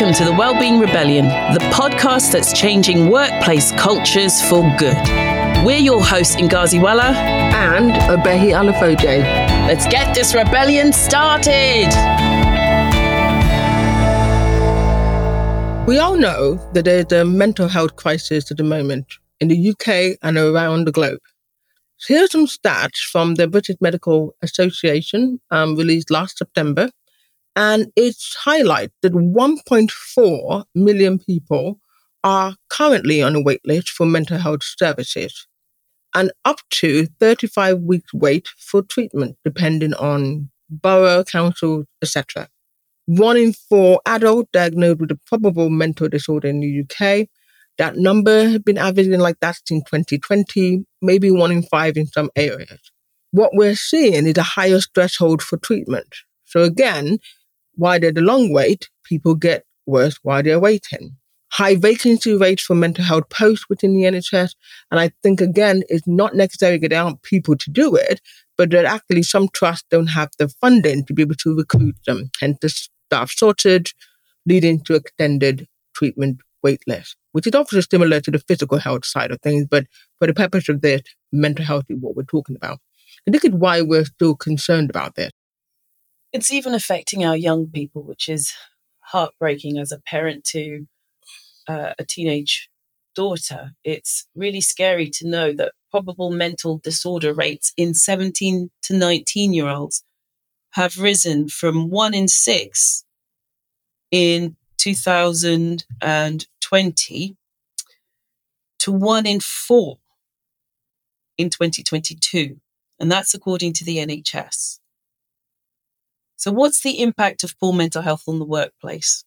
Welcome to the Wellbeing Rebellion, the podcast that's changing workplace cultures for good. We're your hosts, Ngozi Wella and Obehi Alafoje. Let's get this rebellion started. We all know that there's a mental health crisis at the moment in the UK and around the globe. So here's some stats from the British Medical Association um, released last September and it's highlighted that 1.4 million people are currently on a wait list for mental health services and up to 35 weeks wait for treatment, depending on borough, council, etc. One in four adults diagnosed with a probable mental disorder in the UK. That number has been averaging like that since 2020, maybe one in five in some areas. What we're seeing is a higher threshold for treatment. So again, while there's a long wait, people get worse while they're waiting. High vacancy rates for mental health posts within the NHS. And I think, again, it's not necessarily that there aren't people to do it, but that actually some trusts don't have the funding to be able to recruit them. Hence the staff shortage, leading to extended treatment wait lists, which is obviously similar to the physical health side of things. But for the purpose of this, mental health is what we're talking about. And this is why we're still concerned about this. It's even affecting our young people, which is heartbreaking as a parent to uh, a teenage daughter. It's really scary to know that probable mental disorder rates in 17 to 19 year olds have risen from one in six in 2020 to one in four in 2022. And that's according to the NHS. So, what's the impact of poor mental health on the workplace?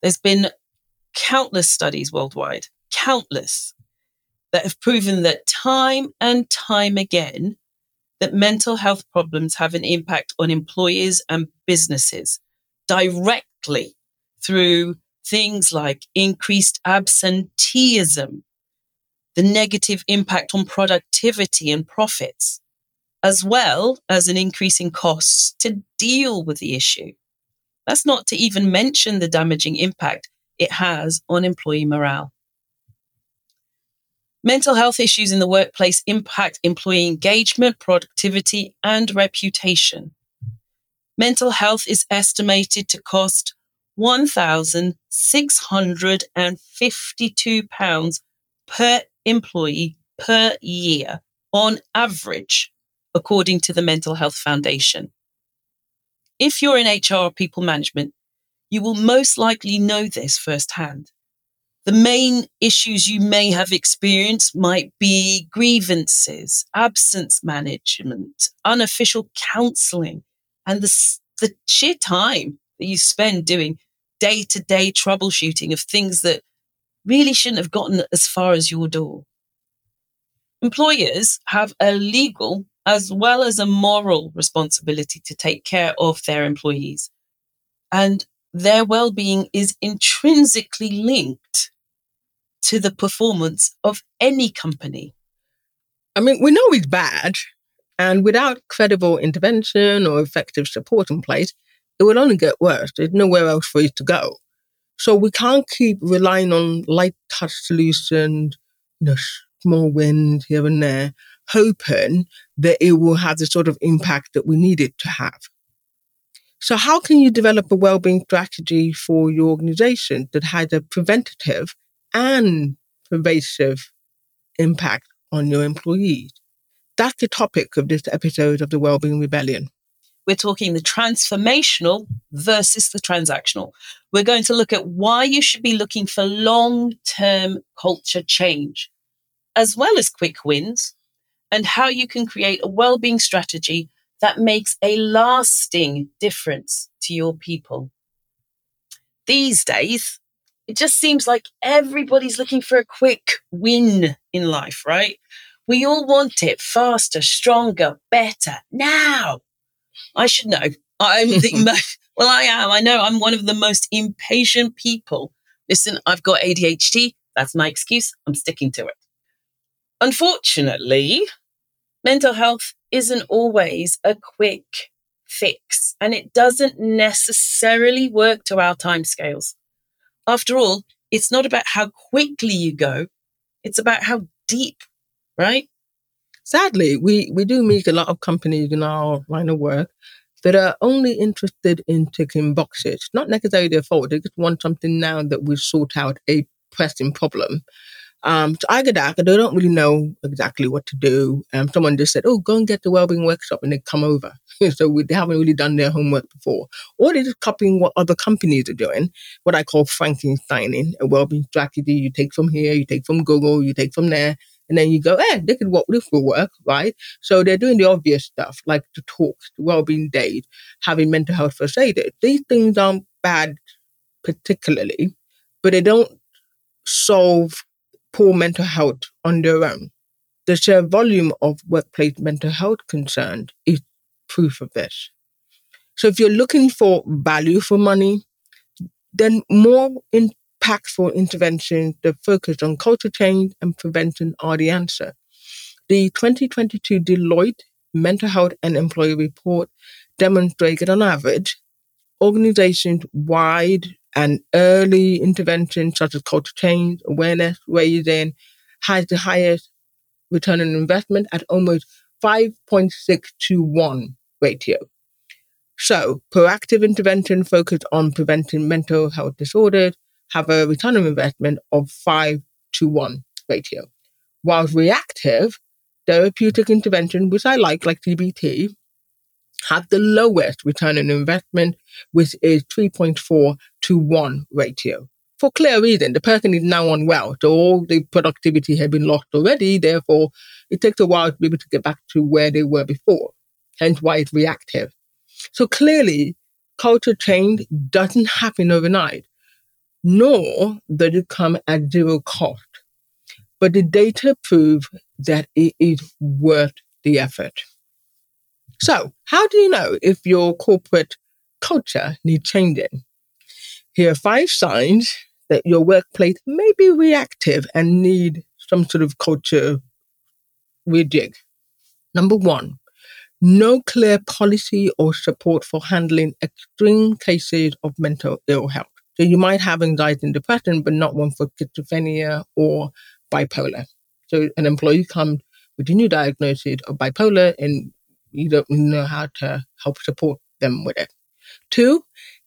There's been countless studies worldwide, countless, that have proven that time and time again, that mental health problems have an impact on employers and businesses directly through things like increased absenteeism, the negative impact on productivity and profits, as well as an increase in costs to deal with the issue. That's not to even mention the damaging impact it has on employee morale. Mental health issues in the workplace impact employee engagement, productivity, and reputation. Mental health is estimated to cost £1,652 per employee per year on average according to the Mental Health Foundation. If you're in HR or people management, you will most likely know this firsthand. The main issues you may have experienced might be grievances, absence management, unofficial counseling, and the, the sheer time that you spend doing day to day troubleshooting of things that really shouldn't have gotten as far as your door. Employers have a legal as well as a moral responsibility to take care of their employees. And their well being is intrinsically linked to the performance of any company. I mean, we know it's bad, and without credible intervention or effective support in place, it will only get worse. There's nowhere else for it to go. So we can't keep relying on light touch solutions, you know, small wins here and there, hoping that it will have the sort of impact that we need it to have. So, how can you develop a well-being strategy for your organization that has a preventative and pervasive impact on your employees? That's the topic of this episode of the Wellbeing Rebellion. We're talking the transformational versus the transactional. We're going to look at why you should be looking for long term culture change, as well as quick wins and how you can create a well-being strategy that makes a lasting difference to your people. These days, it just seems like everybody's looking for a quick win in life, right? We all want it faster, stronger, better now. I should know. I'm the most, well, I am. I know I'm one of the most impatient people. Listen, I've got ADHD. That's my excuse. I'm sticking to it. Unfortunately, mental health isn't always a quick fix and it doesn't necessarily work to our timescales. after all, it's not about how quickly you go, it's about how deep, right? Sadly, we, we do meet a lot of companies in our line of work that are only interested in ticking boxes. Not necessarily their fault. They just want something now that will sort out a pressing problem. Um, so I get that, they don't really know exactly what to do. Um, someone just said, "Oh, go and get the wellbeing workshop," and they come over. so we, they haven't really done their homework before, or they're just copying what other companies are doing. What I call Frankensteining a wellbeing strategy. You take from here, you take from Google, you take from there, and then you go, "Eh, this is what this will work, right?" So they're doing the obvious stuff like the talks, the wellbeing days, having mental health first aid. These things aren't bad, particularly, but they don't solve poor mental health on their own. The sheer volume of workplace mental health concerns is proof of this. So if you're looking for value for money, then more impactful interventions that focus on culture change and prevention are the answer. The 2022 Deloitte Mental Health and Employee Report demonstrated on average organizations wide and early intervention such as culture change, awareness raising has the highest return on investment at almost 5.6 to 1 ratio. So, proactive intervention focused on preventing mental health disorders have a return on investment of 5 to 1 ratio. Whilst reactive therapeutic intervention, which I like, like CBT, have the lowest return on investment, which is 3.4 to 1 ratio. For clear reason, the person is now unwell, so all the productivity had been lost already. Therefore, it takes a while to be able to get back to where they were before, hence why it's reactive. So clearly, culture change doesn't happen overnight, nor does it come at zero cost. But the data prove that it is worth the effort. So, how do you know if your corporate culture needs changing? Here are five signs that your workplace may be reactive and need some sort of culture rejig. Number one, no clear policy or support for handling extreme cases of mental ill health. So you might have anxiety and depression, but not one for schizophrenia or bipolar. So an employee comes with a new diagnosis of bipolar and you don't know how to help support them with it. Two,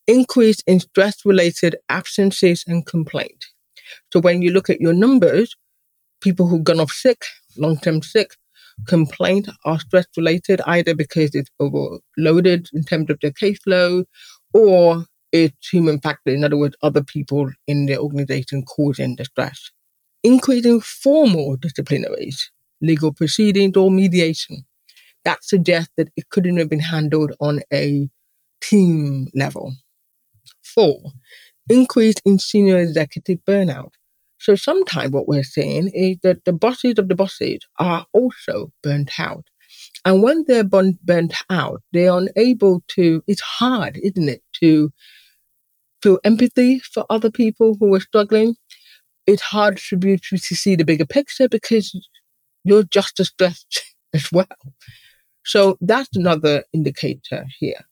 increase in stress related absences and complaint. So when you look at your numbers, people who've gone off sick, long term sick, complaint are stress related either because it's overloaded in terms of their caseload or it's human factor, in other words, other people in the organization causing the stress. Increasing formal disciplinaries, legal proceedings, or mediation that suggests that it couldn't have been handled on a team level. Four, increase in senior executive burnout. So sometimes what we're seeing is that the bosses of the bosses are also burnt out. And when they're burnt out, they're unable to, it's hard, isn't it, to feel empathy for other people who are struggling. It's hard for you to see the bigger picture because you're just as stressed as well. So that's another indicator here.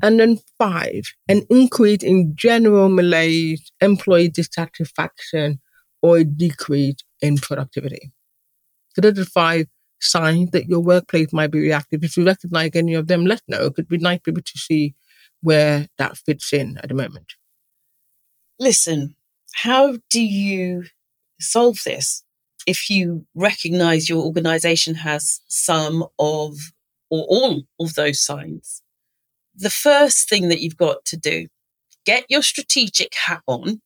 And then five, an increase in general malaise, employee dissatisfaction, or a decrease in productivity. So those are five signs that your workplace might be reactive. If you recognize any of them, let us know. It could be nice be able to see where that fits in at the moment. Listen, how do you solve this? If you recognize your organization has some of or all of those signs, the first thing that you've got to do, get your strategic hat on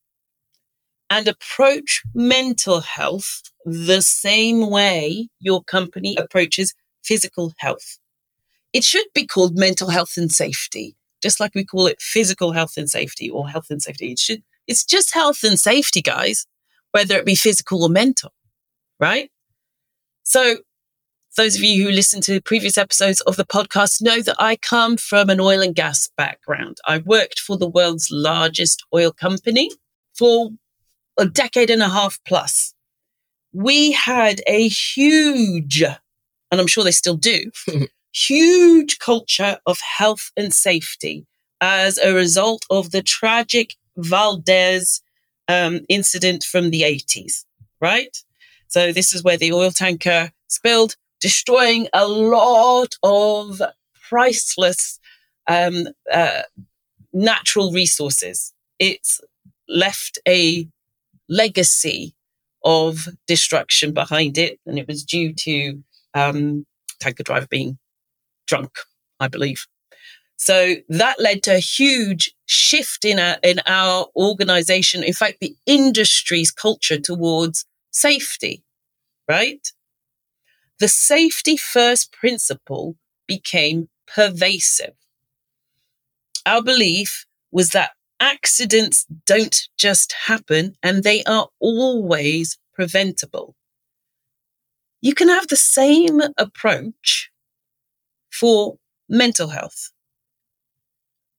and approach mental health the same way your company approaches physical health. It should be called mental health and safety, just like we call it physical health and safety or health and safety. It should, it's just health and safety, guys, whether it be physical or mental right? So, those of you who listen to previous episodes of the podcast know that I come from an oil and gas background. I worked for the world's largest oil company for a decade and a half plus. We had a huge, and I'm sure they still do, huge culture of health and safety as a result of the tragic Valdez um, incident from the 80s, right? So this is where the oil tanker spilled, destroying a lot of priceless um, uh, natural resources. It's left a legacy of destruction behind it, and it was due to um, tanker driver being drunk, I believe. So that led to a huge shift in our, in our organization. In fact, the industry's culture towards safety, right? The safety first principle became pervasive. Our belief was that accidents don't just happen and they are always preventable. You can have the same approach for mental health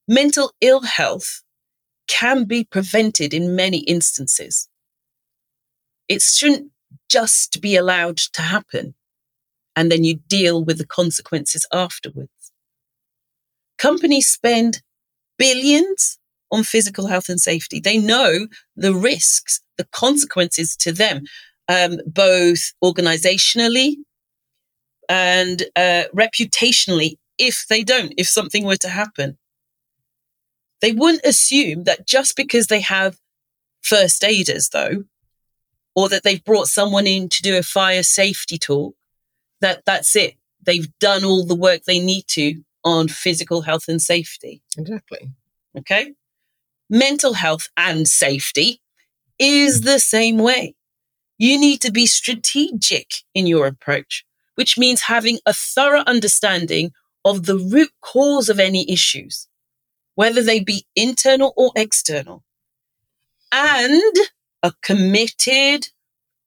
mental ill health can be prevented in many instances. It shouldn't just be allowed to happen and then you deal with the consequences afterwards. Companies spend billions on physical health and safety. They know the risks, the consequences to them, um, both organizationally and uh, reputationally, if they don't, if something were to happen. They wouldn't assume that just because they have first aiders, though, or that they've brought someone in to do a fire safety talk, that that's it. They've done all the work they need to on physical health and safety. Exactly. Okay. Mental health and safety is the same way. You need to be strategic in your approach, which means having a thorough understanding of the root cause of any issues whether they be internal or external, and a committed,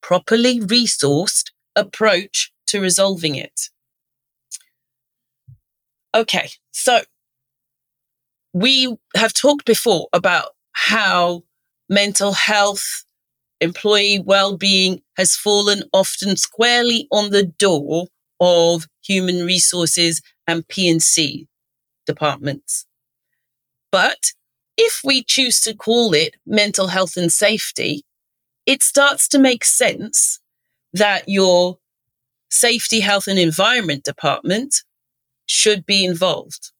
properly resourced approach to resolving it. Okay, so we have talked before about how mental health, employee well-being has fallen often squarely on the door of human resources and P&C departments. But if we choose to call it mental health and safety, it starts to make sense that your safety, health and environment department should be involved.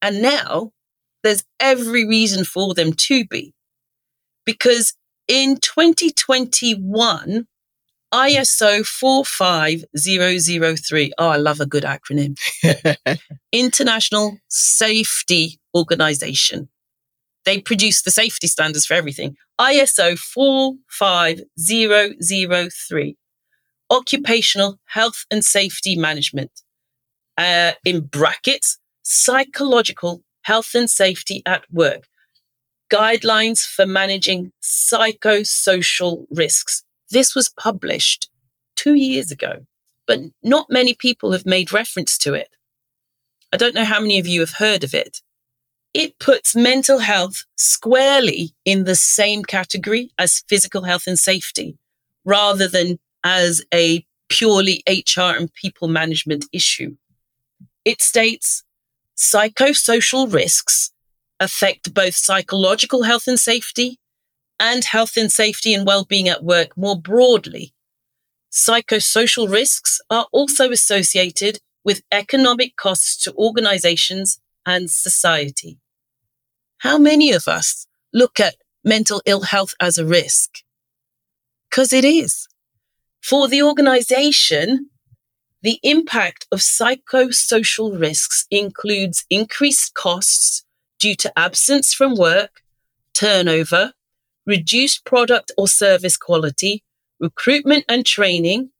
And now there's every reason for them to be. Because in 2021, ISO 45003, oh, I love a good acronym, International Safety Organization. They produce the safety standards for everything. ISO 45003, Occupational Health and Safety Management. Uh, in brackets, psychological health and safety at work. Guidelines for managing psychosocial risks. This was published two years ago, but not many people have made reference to it. I don't know how many of you have heard of it. It puts mental health squarely in the same category as physical health and safety rather than as a purely HR and people management issue. It states psychosocial risks affect both psychological health and safety and health and safety and well-being at work more broadly. Psychosocial risks are also associated with economic costs to organizations and society. How many of us look at mental ill health as a risk? Because it is. For the organization, the impact of psychosocial risks includes increased costs due to absence from work, turnover, reduced product or service quality, recruitment and training,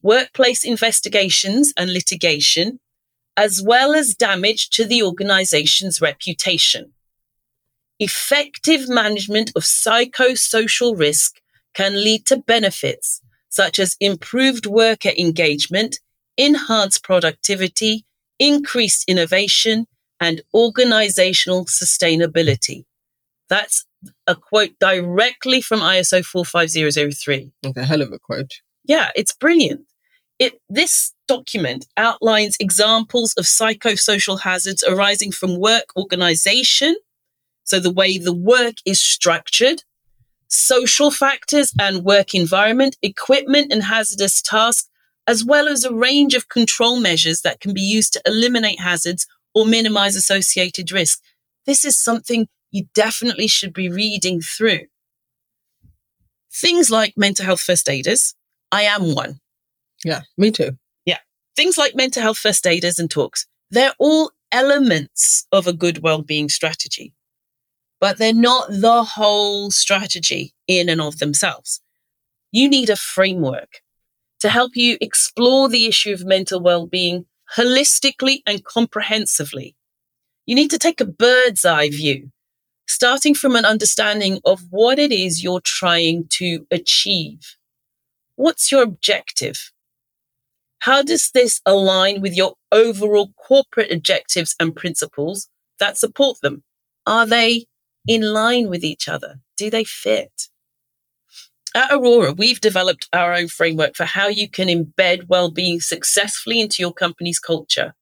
workplace investigations and litigation, as well as damage to the organization's reputation. Effective management of psychosocial risk can lead to benefits such as improved worker engagement, enhanced productivity, increased innovation, and organizational sustainability. That's a quote directly from ISO 45003. Okay, hell of a quote. Yeah, it's brilliant. It, this document outlines examples of psychosocial hazards arising from work organization. So the way the work is structured, social factors and work environment, equipment and hazardous tasks, as well as a range of control measures that can be used to eliminate hazards or minimize associated risk. This is something you definitely should be reading through. Things like mental health first aiders. I am one. Yeah, me too. Yeah. Things like mental health first aiders and talks. They're all elements of a good well-being strategy, but they're not the whole strategy in and of themselves. You need a framework to help you explore the issue of mental well-being holistically and comprehensively. You need to take a bird's eye view, starting from an understanding of what it is you're trying to achieve. What's your objective? How does this align with your overall corporate objectives and principles that support them? Are they in line with each other? Do they fit? At Aurora, we've developed our own framework for how you can embed well-being successfully into your company's culture.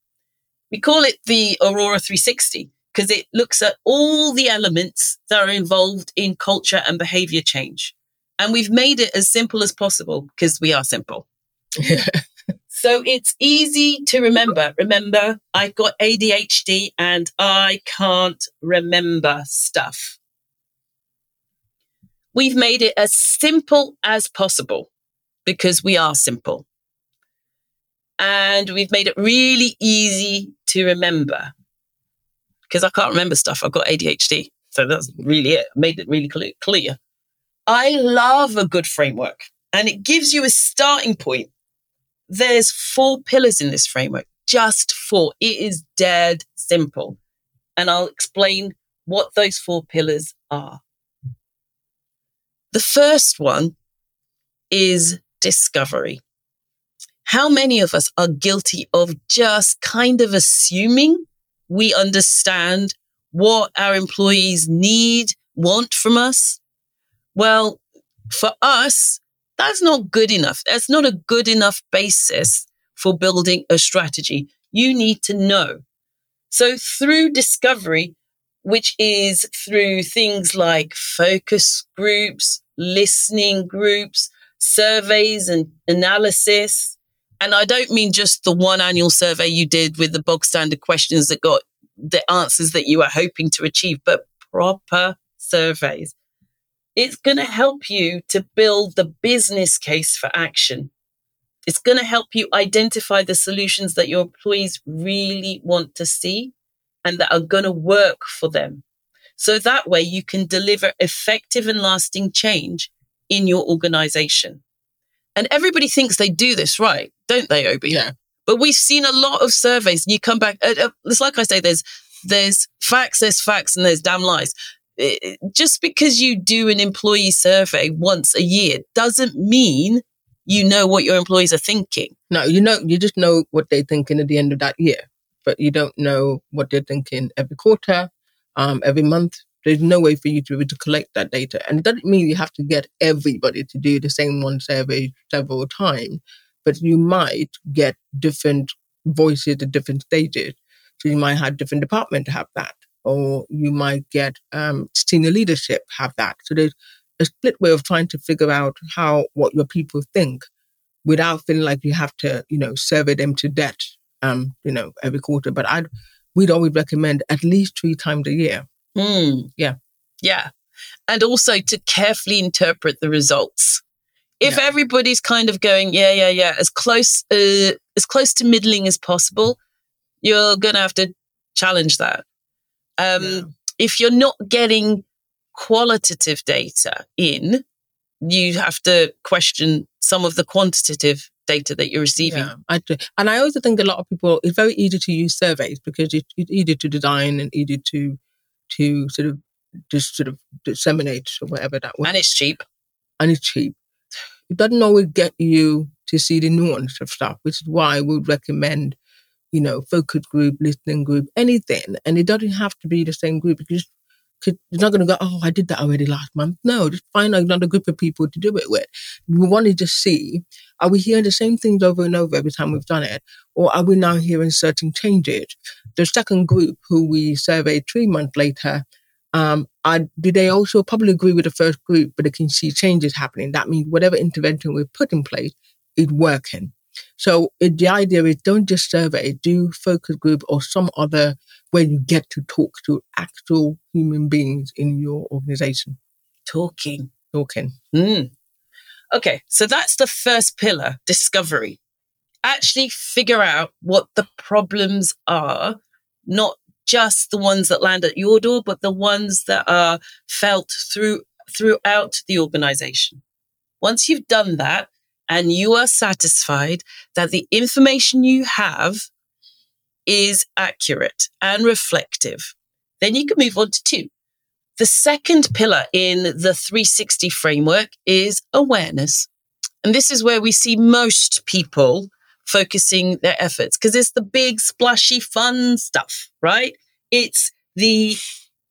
We call it the Aurora 360 because it looks at all the elements that are involved in culture and behavior change. And we've made it as simple as possible because we are simple. So it's easy to remember. Remember, I've got ADHD and I can't remember stuff. We've made it as simple as possible because we are simple. And we've made it really easy to remember because I can't remember stuff. I've got ADHD. So that's really it. Made it really clear. I love a good framework and it gives you a starting point. There's four pillars in this framework, just four. It is dead simple. And I'll explain what those four pillars are. The first one is discovery. How many of us are guilty of just kind of assuming we understand what our employees need, want from us? Well, for us, that's not good enough. That's not a good enough basis for building a strategy. You need to know. So through discovery, which is through things like focus groups, listening groups, surveys and analysis. And I don't mean just the one annual survey you did with the bog standard questions that got the answers that you were hoping to achieve, but proper surveys it's going to help you to build the business case for action. It's going to help you identify the solutions that your employees really want to see and that are going to work for them. So that way you can deliver effective and lasting change in your organization. And everybody thinks they do this right, don't they, Obi? Yeah. But we've seen a lot of surveys and you come back, uh, uh, it's like I say, there's, there's facts, there's facts and there's damn lies just because you do an employee survey once a year doesn't mean you know what your employees are thinking. No, you know, you just know what they're thinking at the end of that year, but you don't know what they're thinking every quarter, um, every month. There's no way for you to be able to collect that data. And it doesn't mean you have to get everybody to do the same one survey several times, but you might get different voices at different stages. So you might have different departments have that or you might get um, senior leadership have that. So there's a split way of trying to figure out how what your people think without feeling like you have to, you know, survey them to death, um, you know, every quarter. But I'd we'd always recommend at least three times a year. Mm. Yeah. Yeah. And also to carefully interpret the results. If yeah. everybody's kind of going, yeah, yeah, yeah, as close uh, as close to middling as possible, you're gonna have to challenge that. Um, yeah. If you're not getting qualitative data in, you have to question some of the quantitative data that you're receiving. Yeah, I do. And I also think a lot of people, it's very easy to use surveys because it's easy to design and easy to, to sort of just sort of disseminate or whatever that was. And it's cheap. And it's cheap. It doesn't always get you to see the nuance of stuff, which is why I would recommend you know, focus group, listening group, anything. And it doesn't have to be the same group because you're not going to go, oh, I did that already last month. No, just find another group of people to do it with. We want to just see, are we hearing the same things over and over every time we've done it? Or are we now hearing certain changes? The second group who we surveyed three months later, Um, I, do they also probably agree with the first group, but they can see changes happening? That means whatever intervention we put in place is working. So it, the idea is don't just survey, do focus group or some other where you get to talk to actual human beings in your organization. Talking. Talking. Mm. Okay, so that's the first pillar discovery. Actually, figure out what the problems are, not just the ones that land at your door, but the ones that are felt through throughout the organization. Once you've done that and you are satisfied that the information you have is accurate and reflective, then you can move on to two. The second pillar in the 360 framework is awareness. And this is where we see most people focusing their efforts because it's the big, splashy, fun stuff, right? It's the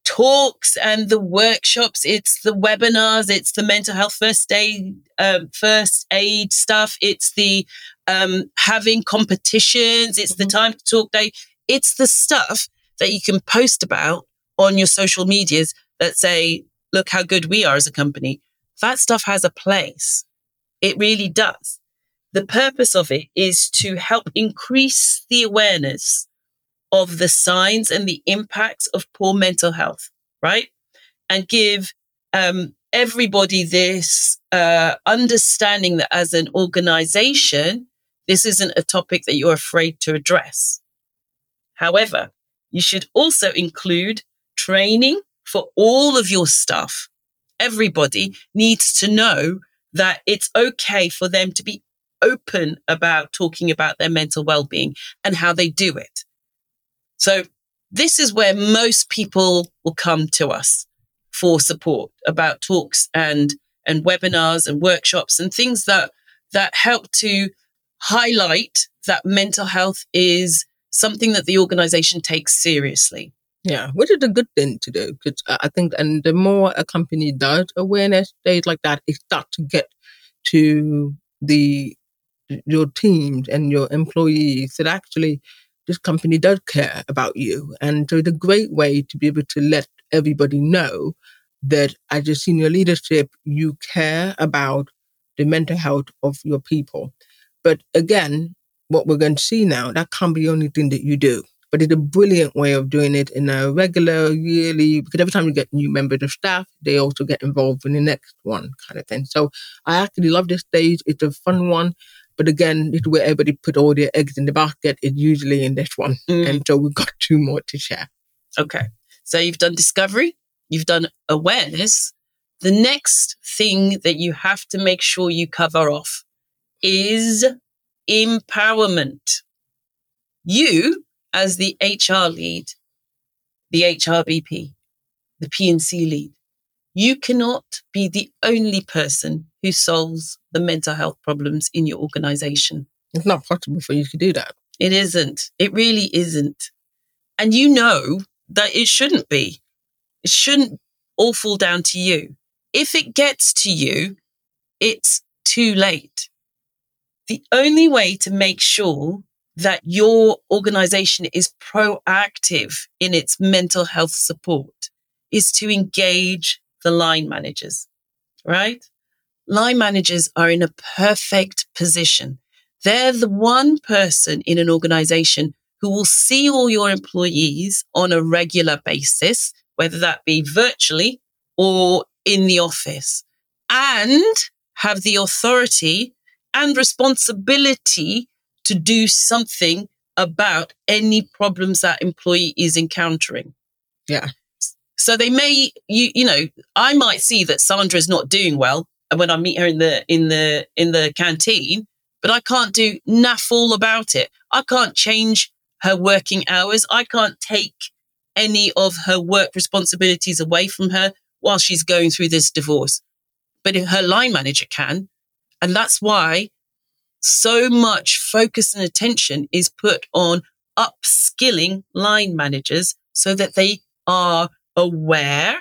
talks and the workshops. It's the webinars. It's the mental health first aid, um, first aid stuff. It's the um, having competitions. It's mm-hmm. the time to talk day. It's the stuff that you can post about on your social medias that say, look how good we are as a company. That stuff has a place. It really does. The purpose of it is to help increase the awareness of the signs and the impacts of poor mental health, right? And give um, everybody this uh, understanding that as an organization, this isn't a topic that you're afraid to address. However, you should also include training for all of your staff. Everybody needs to know that it's okay for them to be open about talking about their mental well-being and how they do it. So this is where most people will come to us for support about talks and and webinars and workshops and things that that help to highlight that mental health is something that the organization takes seriously. Yeah, which is a good thing to do because I think, and the more a company does awareness days like that, it starts to get to the your teams and your employees that actually this company does care about you, and so it's a great way to be able to let everybody know that as a senior leadership, you care about the mental health of your people. But again, what we're going to see now, that can't be the only thing that you do but it's a brilliant way of doing it in a regular, yearly, because every time you get new members of staff, they also get involved in the next one kind of thing. So I actually love this stage. It's a fun one. But again, it's where everybody put all their eggs in the basket. It's usually in this one. Mm. And so we've got two more to share. Okay. So you've done discovery, you've done awareness. The next thing that you have to make sure you cover off is empowerment. You as the HR lead, the HRBP, the P&C lead, you cannot be the only person who solves the mental health problems in your organization. It's not possible for you to do that. It isn't. It really isn't. And you know that it shouldn't be. It shouldn't all fall down to you. If it gets to you, it's too late. The only way to make sure that your organization is proactive in its mental health support is to engage the line managers, right? Line managers are in a perfect position. They're the one person in an organization who will see all your employees on a regular basis, whether that be virtually or in the office, and have the authority and responsibility to do something about any problems that employee is encountering. Yeah. So they may, you, you know, I might see that Sandra is not doing well when I meet her in the, in the, in the canteen, but I can't do naff all about it. I can't change her working hours. I can't take any of her work responsibilities away from her while she's going through this divorce. But her line manager can. And that's why so much focus and attention is put on upskilling line managers so that they are aware,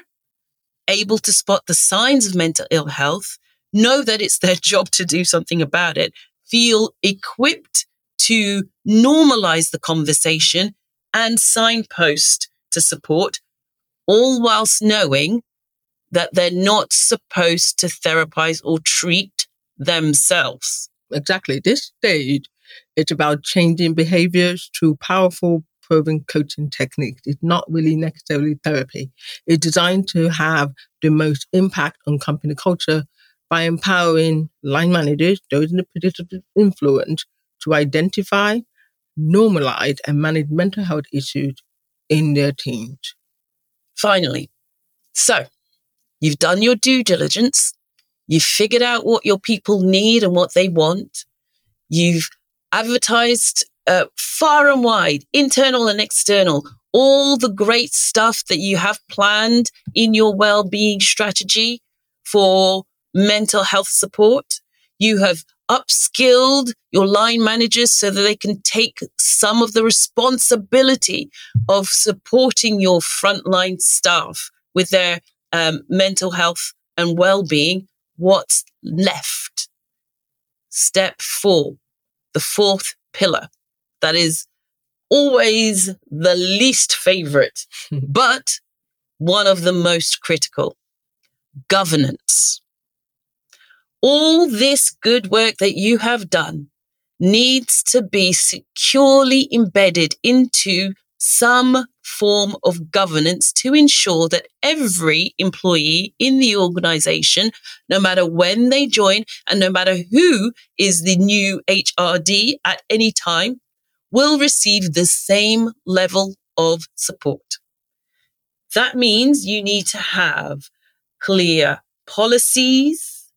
able to spot the signs of mental ill health, know that it's their job to do something about it, feel equipped to normalize the conversation and signpost to support all whilst knowing that they're not supposed to therapize or treat themselves. Exactly. This stage, it's about changing behaviors through powerful proven coaching technique. It's not really necessarily therapy. It's designed to have the most impact on company culture by empowering line managers, those in the position of influence, to identify, normalize, and manage mental health issues in their teams. Finally, so you've done your due diligence, you've figured out what your people need and what they want, you've advertised uh, far and wide, internal and external, all the great stuff that you have planned in your well-being strategy for mental health support. You have upskilled your line managers so that they can take some of the responsibility of supporting your frontline staff with their um, mental health and well-being. What's left? Step four, the fourth pillar that is always the least favorite, but one of the most critical governance. All this good work that you have done needs to be securely embedded into some form of governance to ensure that every employee in the organization, no matter when they join and no matter who is the new HRD at any time, will receive the same level of support. That means you need to have clear policies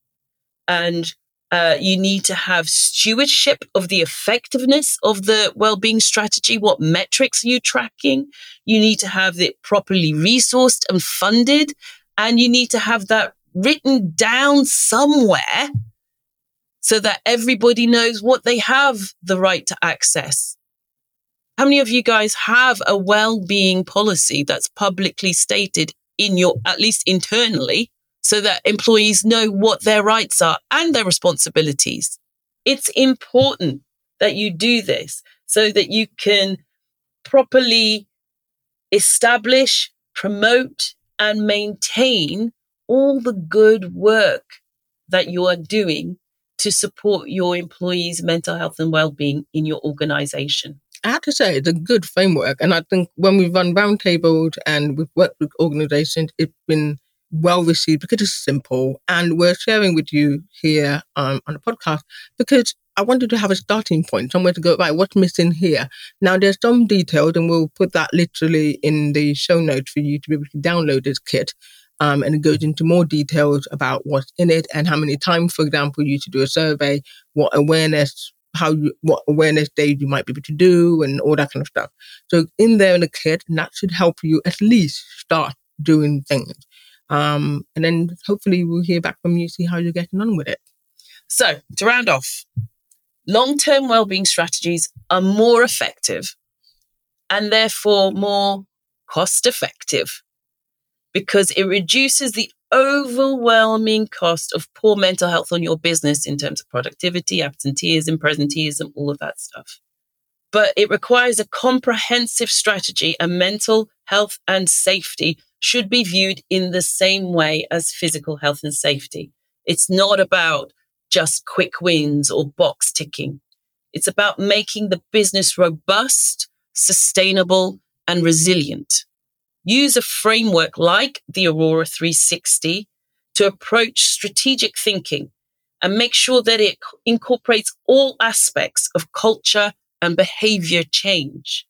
and uh, you need to have stewardship of the effectiveness of the well-being strategy. What metrics are you tracking? You need to have it properly resourced and funded, and you need to have that written down somewhere so that everybody knows what they have the right to access. How many of you guys have a well-being policy that's publicly stated in your, at least internally, so that employees know what their rights are and their responsibilities? It's important that you do this so that you can properly establish, promote, and maintain all the good work that you are doing to support your employees' mental health and well-being in your organization. I have to say, it's a good framework. And I think when we've run roundtables and we've worked with organizations, it's been well received because it's simple. And we're sharing with you here um, on the podcast because I wanted to have a starting point, somewhere to go, right, what's missing here? Now, there's some details, and we'll put that literally in the show notes for you to be able to download this kit. Um, and it goes into more details about what's in it and how many times, for example, you should do a survey, what awareness how you, what awareness days you might be able to do and all that kind of stuff. So in there in the kit, and that should help you at least start doing things. Um, and then hopefully we'll hear back from you, see how you're getting on with it. So to round off, long-term well-being strategies are more effective and therefore more cost effective because it reduces the overwhelming cost of poor mental health on your business in terms of productivity, absenteeism, presenteeism, all of that stuff. But it requires a comprehensive strategy, and mental health and safety should be viewed in the same way as physical health and safety. It's not about just quick wins or box ticking. It's about making the business robust, sustainable, and resilient use a framework like the Aurora 360 to approach strategic thinking and make sure that it incorporates all aspects of culture and behavior change.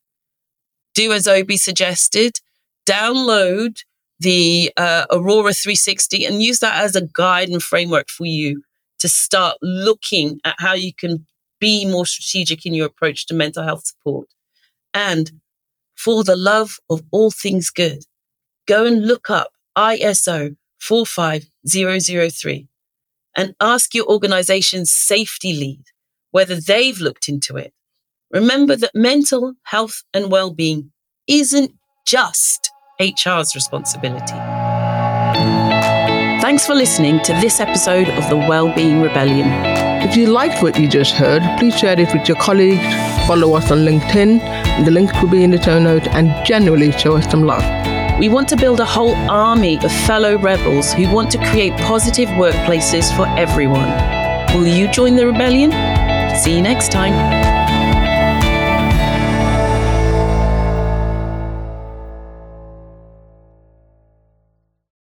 Do as Obi suggested, download the uh, Aurora 360 and use that as a guide and framework for you to start looking at how you can be more strategic in your approach to mental health support. And for the love of all things good. Go and look up ISO 45003 and ask your organization's safety lead whether they've looked into it. Remember that mental health and well-being isn't just HR's responsibility. Thanks for listening to this episode of the Wellbeing Rebellion. If you liked what you just heard, please share it with your colleagues, follow us on LinkedIn, the link will be in the show notes, and generally show us some love. We want to build a whole army of fellow rebels who want to create positive workplaces for everyone. Will you join the rebellion? See you next time.